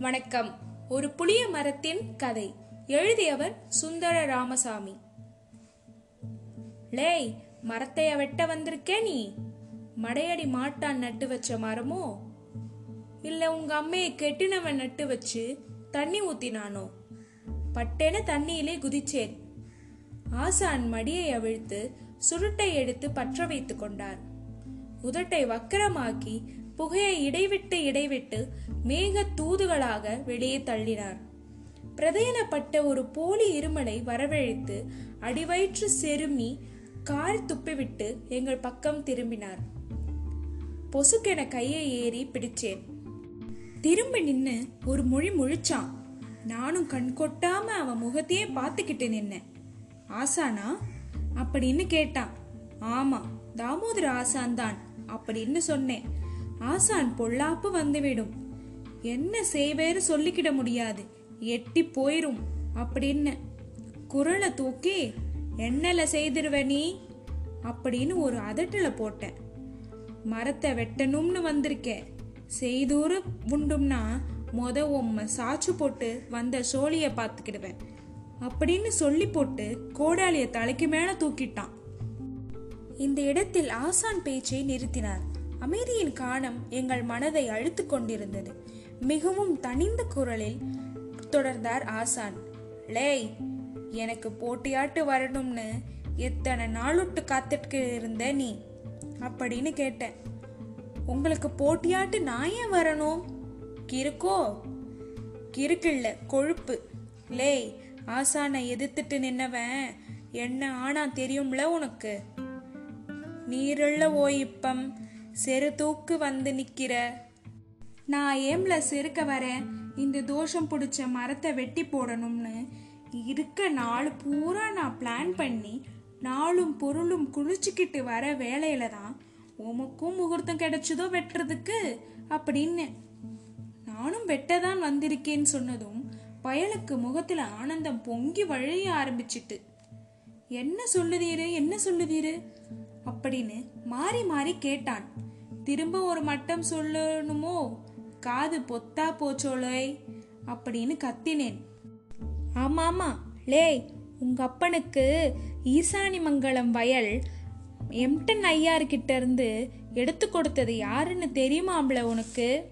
வணக்கம். ஒரு புளிய மரத்தின் கதை. எழுதியவர் சுந்தர ராமசாமி லேய் மரத்தைய வெட்ட வந்திருக்கே நீ? மடையடி மாட்டான் நட்டு வச்ச மரமோ? இல்ல உங்க அம்மையை கெட்டினவன் நட்டு வச்சு தண்ணி ஊத்தினானோ? பட்டேன தண்ணியிலே குதிச்சேன். ஆசான் மடியை அவிழ்த்து சுருட்டை எடுத்து பற்ற வைத்துக் கொண்டார். உதட்டை வக்கரமாக்கி புகையை இடைவிட்டு இடைவிட்டு மேக தூதுகளாக வெளியே தள்ளினார். பிரதயனப்பட்ட ஒரு போலி இருமலை வரவழைத்து அடிவயிற்று செருமி கால் துப்பிவிட்டு எங்கள் பக்கம் திரும்பினார். பொசுக்கென கையை ஏறி பிடிச்சேன். திரும்பி நின்னு ஒரு மொழி முழிச்சான். நானும் கண் கொட்டாம அவன் முகத்தையே பார்த்துக்கிட்டு நின்னேன் ஆசானா? அப்படின்னு கேட்டான். ஆமா தாமோதர ஆசான் தான் அப்படின்னு சொன்னேன். ஆசான் பொல்லாப்பு வந்துவிடும். என்ன செய்வேன்னு சொல்லிக்கிட முடியாது. எட்டி போயிரும். அப்படின்னு குரலை தூக்கி என்னல செய்திருவ நீ? அப்படின்னு ஒரு அதட்டல போட்டேன் மரத்தை வெட்டணும்னு வந்திருக்கேன் செய்தூறு உண்டும்னா மொத உம்ம சாச்சு போட்டு வந்த சோழிய பார்த்துக்கிடுவேன் அப்படின்னு சொல்லி போட்டு கோடாலிய தலைக்கு மேல தூக்கிட்டான். இந்த இடத்தில் ஆசான் பேச்சை நிறுத்தினார் அமைதியின் காணம் எங்கள் மனதை அழுத்து கொண்டிருந்தது. மிகவும் தனிந்த குரலில் தொடர்ந்தார் ஆசான். லேய் எனக்கு போட்டியாட்டு வரணும்னு எத்தனை நாளுட்டு காத்துட்டு இருந்த நீ? அப்படின்னு கேட்டேன். உங்களுக்கு போட்டியாட்டு நான் ஏன் வரணும்? கிறுக்கோ? கிறுக்கில்ல கொழுப்பு. லேய் ஆசானை எதிர்த்துட்டு நின்னவன் என்ன ஆனா தெரியும்ல உனக்கு? நீருள்ள ஓயிப்பம் செரு தூக்கு வந்து நிக்கிற. நான் ஏம்ல செருக்க வரேன்? இந்த தோஷம் பிடிச்ச மரத்தை வெட்டி போடணும்னு. இருக்க நாள் பூரா நான் பிளான் பண்ணி நாளும் பொருளும் குளிச்சுக்கிட்டு வர வேலையில தான். உமக்கும் முகூர்த்தம் கிடைச்சதோ வெட்டுறதுக்கு? அப்படின்னு. நானும் வெட்டதான் வந்திருக்கேன்னு சொன்னதும் பயலுக்கு முகத்துல ஆனந்தம் பொங்கி வழிய ஆரம்பிச்சிட்டு என்ன சொல்லுதீரு? என்ன சொல்லுதீரு? அப்படின்னு மாறி மாறி கேட்டான். திரும்ப ஒரு மட்டம் சொல்லணுமோ? காது பொத்தா போச்சோலை அப்படின்னு கத்தினேன். ஆமா ஆமா. லேய் உங்க அப்பனுக்கு ஈசானி மங்கலம் வயல் எம்டன் ஐயார்கிட்ட இருந்து எடுத்து கொடுத்தது யாருன்னு தெரியுமாம்ல உனக்கு?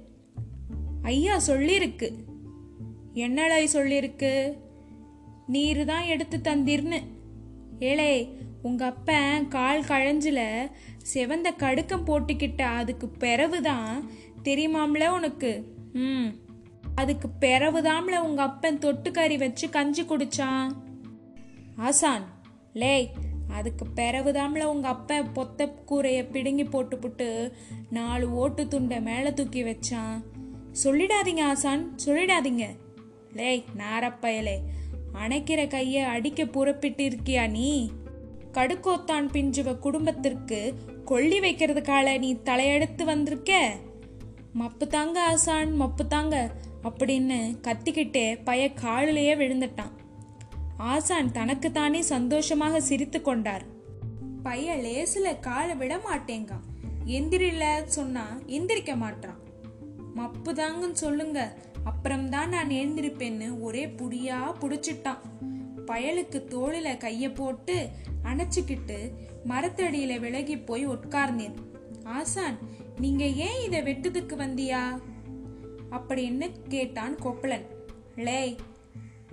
ஐயா சொல்லிருக்கு. என்னலை சொல்லியிருக்கு நீர் தான் எடுத்து தந்திர்னு ஏழே உங்க அப்பன் கால் கழஞ்சில செவந்த கடுக்கம் போட்டுக்கிட்ட அதுக்கு பிறவுதான் தெரியுமாம்ல உனக்கு? ம். அதுக்கு பிறவுதாம்ல உங்க அப்பன் தொட்டுக்கறி வச்சு கஞ்சி குடிச்சான்? ஆசான் லேய் அதுக்கு பிறவுதாம்ல உங்க அப்பன் பொத்த கூரைய பிடுங்கி போட்டுப்புட்டு நாலு ஓட்டு துண்டை மேல தூக்கி வச்சான்? சொல்லிடாதீங்க ஆசான் சொல்லிடாதீங்க. லேய் நாரப்பயலே அணைக்கிற கைய அடிக்க புறப்பிட்டு இருக்கியா நீ? கடுக்கோத்தான் பிஞ்சுவ குடும்பத்திற்கு கொள்ளி வைக்கிறதுக்கால நீ தலையெடுத்து வந்திருக்க? மப்பு தாங்க ஆசான் மப்பு தாங்க அப்படின்னு கத்திக்கிட்டே பைய காலிலேயே விழுந்துட்டான். ஆசான் தனக்குத்தானே சந்தோஷமாக சிரித்து கொண்டார். பைய லேசுல காலை விட மாட்டேங்க. எந்திரில சொன்னா எந்திரிக்க மாட்டான் மப்பு தாங்கன்னு சொல்லுங்க அப்புறம்தான் நான் எழுந்திருப்பேன்னு ஒரே புடியா புடிச்சிட்டான். பயலுக்கு தோளில கைய போட்டு அணைச்சிக்கிட்டு மரத்தடியில விலகி போய் உட்கார்ந்தேன். ஆசான் நீங்க ஏன் இதை வெட்டுதுக்கு வந்தியா? அப்படின்னு கேட்டான் கொப்பளன். லேய்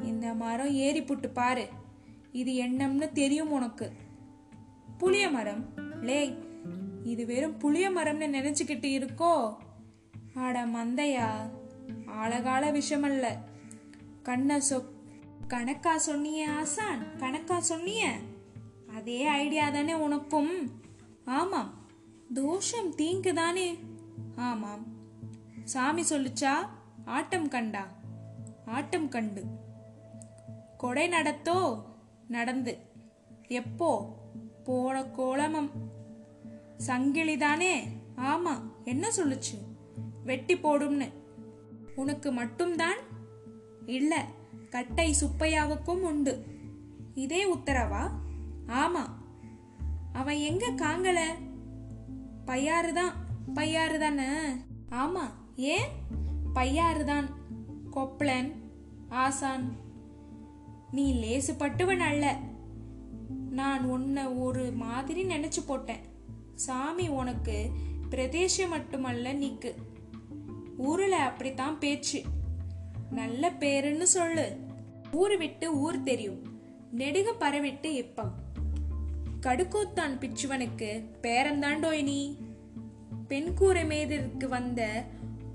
இந்த மரம் ஏறி புட்டு பாரு. இது என்னம்னு தெரியும் உனக்கு. புளிய மரம்? லேய் இது வெறும் புளிய மரம்னு நினைச்சுக்கிட்டு இருக்கோ? ஆட மந்தையா ஆழகால விஷமல்ல. கண்ண சொக்க கணக்கா சொன்னிய ஆசான் கணக்கா சொன்னிய? அதே ஐடியா தானே உனக்கும். ஆமாம் தோஷம் தீங்கு தானே ஆமாம். சாமி சொல்லுச்சா? ஆட்டம் கண்டா. ஆட்டம் கண்டு. கொடை நடத்தோ? நடந்து. எப்போ? போன கோலமம். சங்கிலி தானே? ஆமா என்ன சொல்லுச்சு? வெட்டி போடும்னு. உனக்கு மட்டும்தான்? இல்லை கட்டை சுப்பையாவுக்கும் உண்டு. இதே உத்தரவா? ஆமா. அவன் எங்க காங்கல? பையாறுதான். பையாறு தானே ஆமா. ஏன்? பையாறுதான். தான் ஆசான். நீ லேசுப்பட்டுவன் அல்ல. நான் உன்னை ஒரு மாதிரி நினைச்சு போட்டேன். சாமி உனக்கு பிரதேசம் மட்டுமல்ல நீக்கு. ஊரில் அப்படித்தான் பேச்சு. நல்ல பேருன்னு சொல்லு. ஊரு விட்டு ஊர் தெரியும். நெடுக பரவிட்டு இப்பம். கடுக்கோத்தான் பிச்சுவனுக்கு பேரந்தாண்டோய் நீ. பெண்கூரை மேதிற்கு வந்த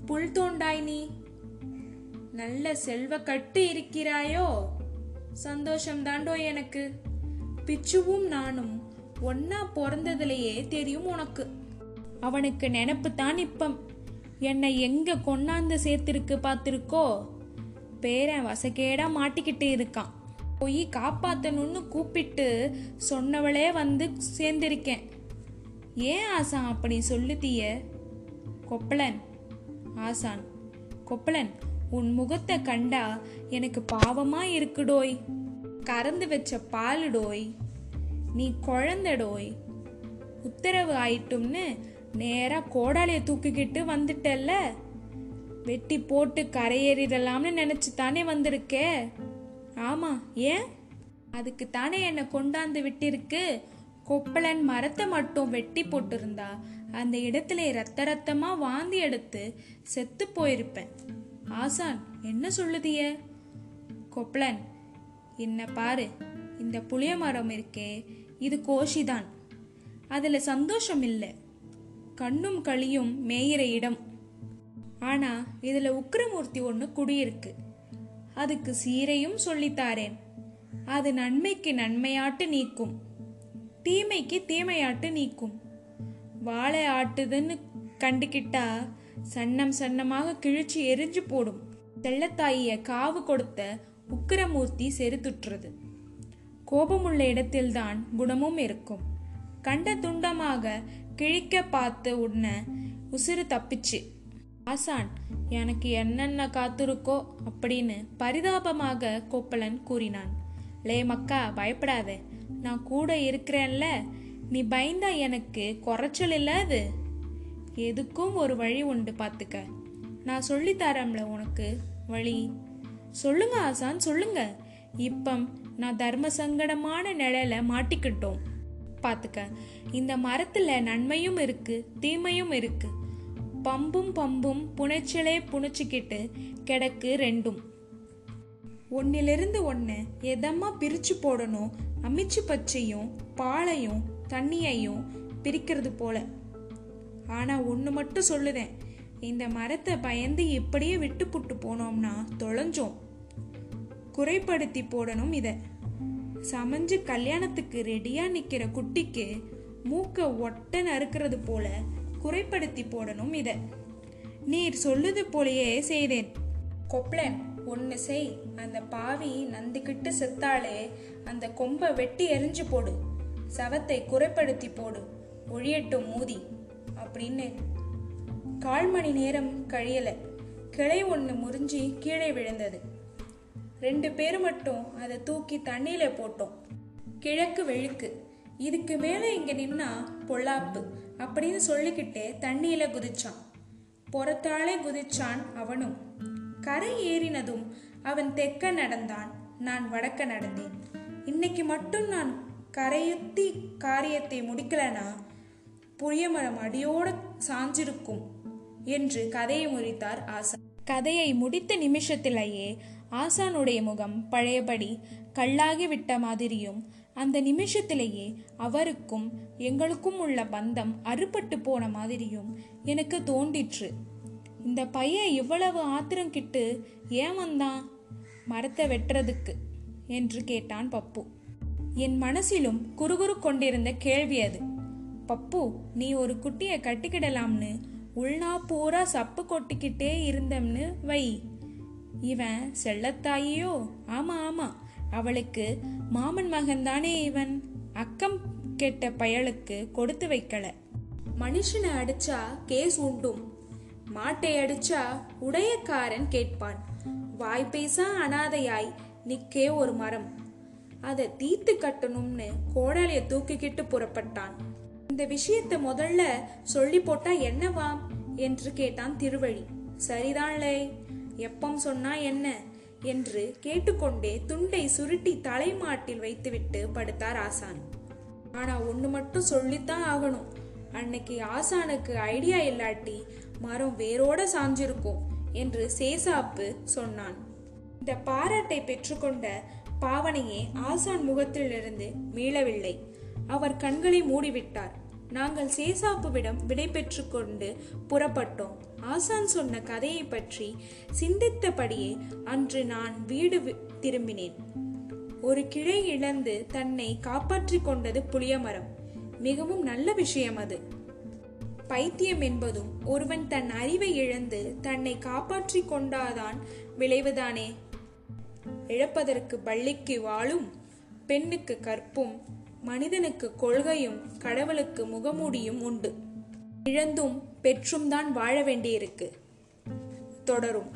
புல் தோண்டாய் நீ. நல்ல செல்வ கட்டு இருக்கிறாயோ? சந்தோஷம் தாண்டோ எனக்கு. பிச்சுவும் நானும் ஒன்னா பிறந்ததுலயே தெரியும் உனக்கு. அவனுக்கு நினப்பு தான் இப்பம். என்னை எங்க கொண்டாந்து சேர்த்திருக்கு பார்த்திருக்கோ? பேரன் வசகேடா மாட்டிக்கிட்டு இருக்கான். போய் காப்பாத்தணும்னு கூப்பிட்டு சொன்னவளே வந்து சேர்ந்திருக்கேன். ஏன் ஆசான் அப்படி சொல்லுதிய? கொப்பளன் ஆசான் கொப்பளன் உன் முகத்தை கண்டா எனக்கு பாவமா இருக்குடோய். கறந்து வச்ச பாலுடோய் நீ குழந்தடோய். உத்தரவு ஆயிட்டும்னு நேரா கோடாலையை தூக்கிக்கிட்டு வந்துட்டல்ல? வெட்டி போட்டு கரையேறிடலாம்னு நினைச்சு தானே வந்திருக்கே? ஆமா ஏன்? அதுக்கு தானே என்னை கொண்டாந்து விட்டிருக்கு. கொப்பளன் மரத்தை மட்டும் வெட்டி போட்டிருந்தா அந்த இடத்துல ரத்த ரத்தமா வாந்தி எடுத்து செத்து போயிருப்பேன். ஆசான் என்ன சொல்லுதிய? கொப்பளன் என்ன பாரு இந்த புளிய மரம் இருக்கே இது கோஷிதான். அதுல சந்தோஷம் இல்லை. கண்ணும் களியும் மேயிற இடம் ஆனா இதுல உக்கிரமூர்த்தி ஒன்று குடியிருக்கு. அதுக்கு சீரையும் சொல்லித்தாரேன். அது நன்மைக்கு நன்மையாட்டு நீக்கும். தீமைக்கு தீமையாட்டு நீக்கும். வாழை ஆட்டுதுன்னு கண்டுக்கிட்டா சன்னம் சன்னமாக கிழிச்சு எரிஞ்சு போடும். செல்லத்தாயிய காவு கொடுத்த உக்கிரமூர்த்தி செருத்துற்றது கோபமுள்ள இடத்தில்தான் குணமும் இருக்கும். கண்ட துண்டமாக கிழிக்க பார்த்து உன்ன உசுறு தப்பிச்சு. ஆசான் எனக்கு என்னென்ன காத்திருக்கோ அப்படின்னு பரிதாபமாக கோப்பலன் கூறினான். லே மக்கா பயப்படாத. நான் கூட இருக்கிறேன்ல. நீ பயந்தா எனக்கு குறைச்சல் இல்லை அது? எதுக்கும் ஒரு வழி உண்டு பார்த்துக்க நான் சொல்லித்தரம்ல தரேன்ல உனக்கு. வழி? சொல்லுங்க ஆசான் சொல்லுங்க. இப்பம் நான் தர்ம சங்கடமான நிழல மாட்டிக்கிட்டோம். பார்த்துக்க இந்த மரத்தில் நன்மையும் இருக்கு தீமையும் இருக்குது பம்பும் பம்பும் புனைச்சலே புனைச்சிக்கிட்டு கிடக்கு ரெண்டும். ஒன்னிலிருந்து ஒன்று எதம்மா பிரிச்சு போடணும்? அமிச்சு பச்சையும் பாலையும் தண்ணியையும் பிரிக்கிறது போல. ஆனா ஒன்று மட்டும் சொல்லுதேன். இந்த மரத்தை பயந்து இப்படியே விட்டு புட்டு போனோம்னா தொலைஞ்சோம். குறைப்படுத்தி போடணும் இத. சமைஞ்சு கல்யாணத்துக்கு ரெடியா நிக்கிற குட்டிக்கு மூக்க ஒட்ட நறுக்கிறது போல குறைப்படுத்தி போடணும் இத. நீர் சொல்லுது போலயே செய்தேன். கொப்ளன் ஒன்று செய். அந்த பாவி நந்துக்கிட்டு செத்தாலே அந்த கொம்பை வெட்டி எரிஞ்சு போடு. சவத்தை குறைப்படுத்தி போடு. ஒழியட்டும் மூதி. அப்படின்னு கால் மணி நேரம் கழியல. கிளை ஒன்று முறிஞ்சி கீழே விழுந்தது. ரெண்டு பேர் மட்டும் அதை தூக்கி தண்ணியில போட்டோம். கிழக்கு வெழுக்கு. இதுக்கு மேலே இங்க நின்னா பொல்லாப்பு. அப்படின்னு சொல்லிக்கிட்டே தண்ணியில குதிச்சான். புறத்தாலே குதிச்சான் அவனும். கரை ஏறினதும் அவன் தெக்க நடந்தான். நான் வடக்க நடந்தேன். இன்னைக்கு மட்டும் நான் கரையுத்தி காரியத்தை முடிக்கலனா புளியமரம் அடியோட சாஞ்சிருக்கும் என்று கதையை முறித்தார் ஆசான் கதையை முடித்த நிமிஷத்திலேயே ஆசானுடைய முகம் பழையபடி கல்லாகி விட்ட மாதிரியும் அந்த நிமிஷத்திலேயே அவருக்கும் எங்களுக்கும் உள்ள பந்தம் அறுபட்டு போன மாதிரியும் எனக்கு தோண்டிற்று இந்த பையன் இவ்வளவு ஆத்திரம் கிட்டு ஏன் வந்தான் மரத்தை வெட்டுறதுக்கு? என்று கேட்டான் பப்பு. என் மனசிலும் குறுகுறு கொண்டிருந்த கேள்வி அது. பப்பு நீ ஒரு குட்டியை கட்டிக்கிடலாம்னு உள்நா பூரா சப்பு கொட்டிக்கிட்டே இருந்தம்னு வை. இவன் செல்லத்தாயியோ ஆமா ஆமா அவளுக்கு மாமன் மகன் தானே இவன்? அக்கம் கெட்ட பயலுக்கு கொடுத்து வைக்கல. மனுஷனை அடிச்சா கேஸ் உண்டும். மாட்டை அடிச்சா உடையக்காரன் கேட்பான். வாய் பேசா அனாதையாய் நிக்கே ஒரு மரம். அதை தீத்து கட்டணும்னு கோடாலிய தூக்கிக்கிட்டு புறப்பட்டான். இந்த விஷயத்தை முதல்ல சொல்லி போட்டா என்னவாம்? என்று கேட்டான் திருவழி சரிதான்லே எப்பம் சொன்னா என்ன? என்று கேட்டுக்கொண்டே துண்டை சுருட்டி தலைமாட்டில் வைத்துவிட்டு படுத்தார் ஆசான். ஆனா ஒண்ணு மட்டும் சொல்லித்தான் ஆகணும். அன்னைக்கு ஆசானுக்கு ஐடியா இல்லாட்டி மரம் வேரோட சாஞ்சிருக்கும் என்று சேசாப்பு சொன்னான். இந்த பாராட்டை பெற்றுக்கொண்ட பாவனையே ஆசான் முகத்திலிருந்து மீளவில்லை. அவர் கண்களை மூடிவிட்டார். நாங்கள் சேசாப்புவிடம் விடை கொண்டு புறப்பட்டோம். ஆசான் சொன்ன கதையை பற்றி சிந்தித்தபடியே அன்று நான் வீடு திரும்பினேன். ஒரு கிளை இழந்து தன்னை காப்பாற்றிக் கொண்டது புளியமரம். மிகவும் நல்ல விஷயம் அது. பைத்தியம் என்பதும் ஒருவன் தன் அறிவை இழந்து தன்னை காப்பாற்றிக் கொண்டாதான் விளைவுதானே? இழப்பதற்கு பள்ளிக்கு வாழும் பெண்ணுக்கு கற்பும் மனிதனுக்கு கொள்கையும் கடவுளுக்கு முகமூடியும் உண்டு. இழந்தும் பெற்றும் தான் வாழ வேண்டியிருக்கு. தொடரும்.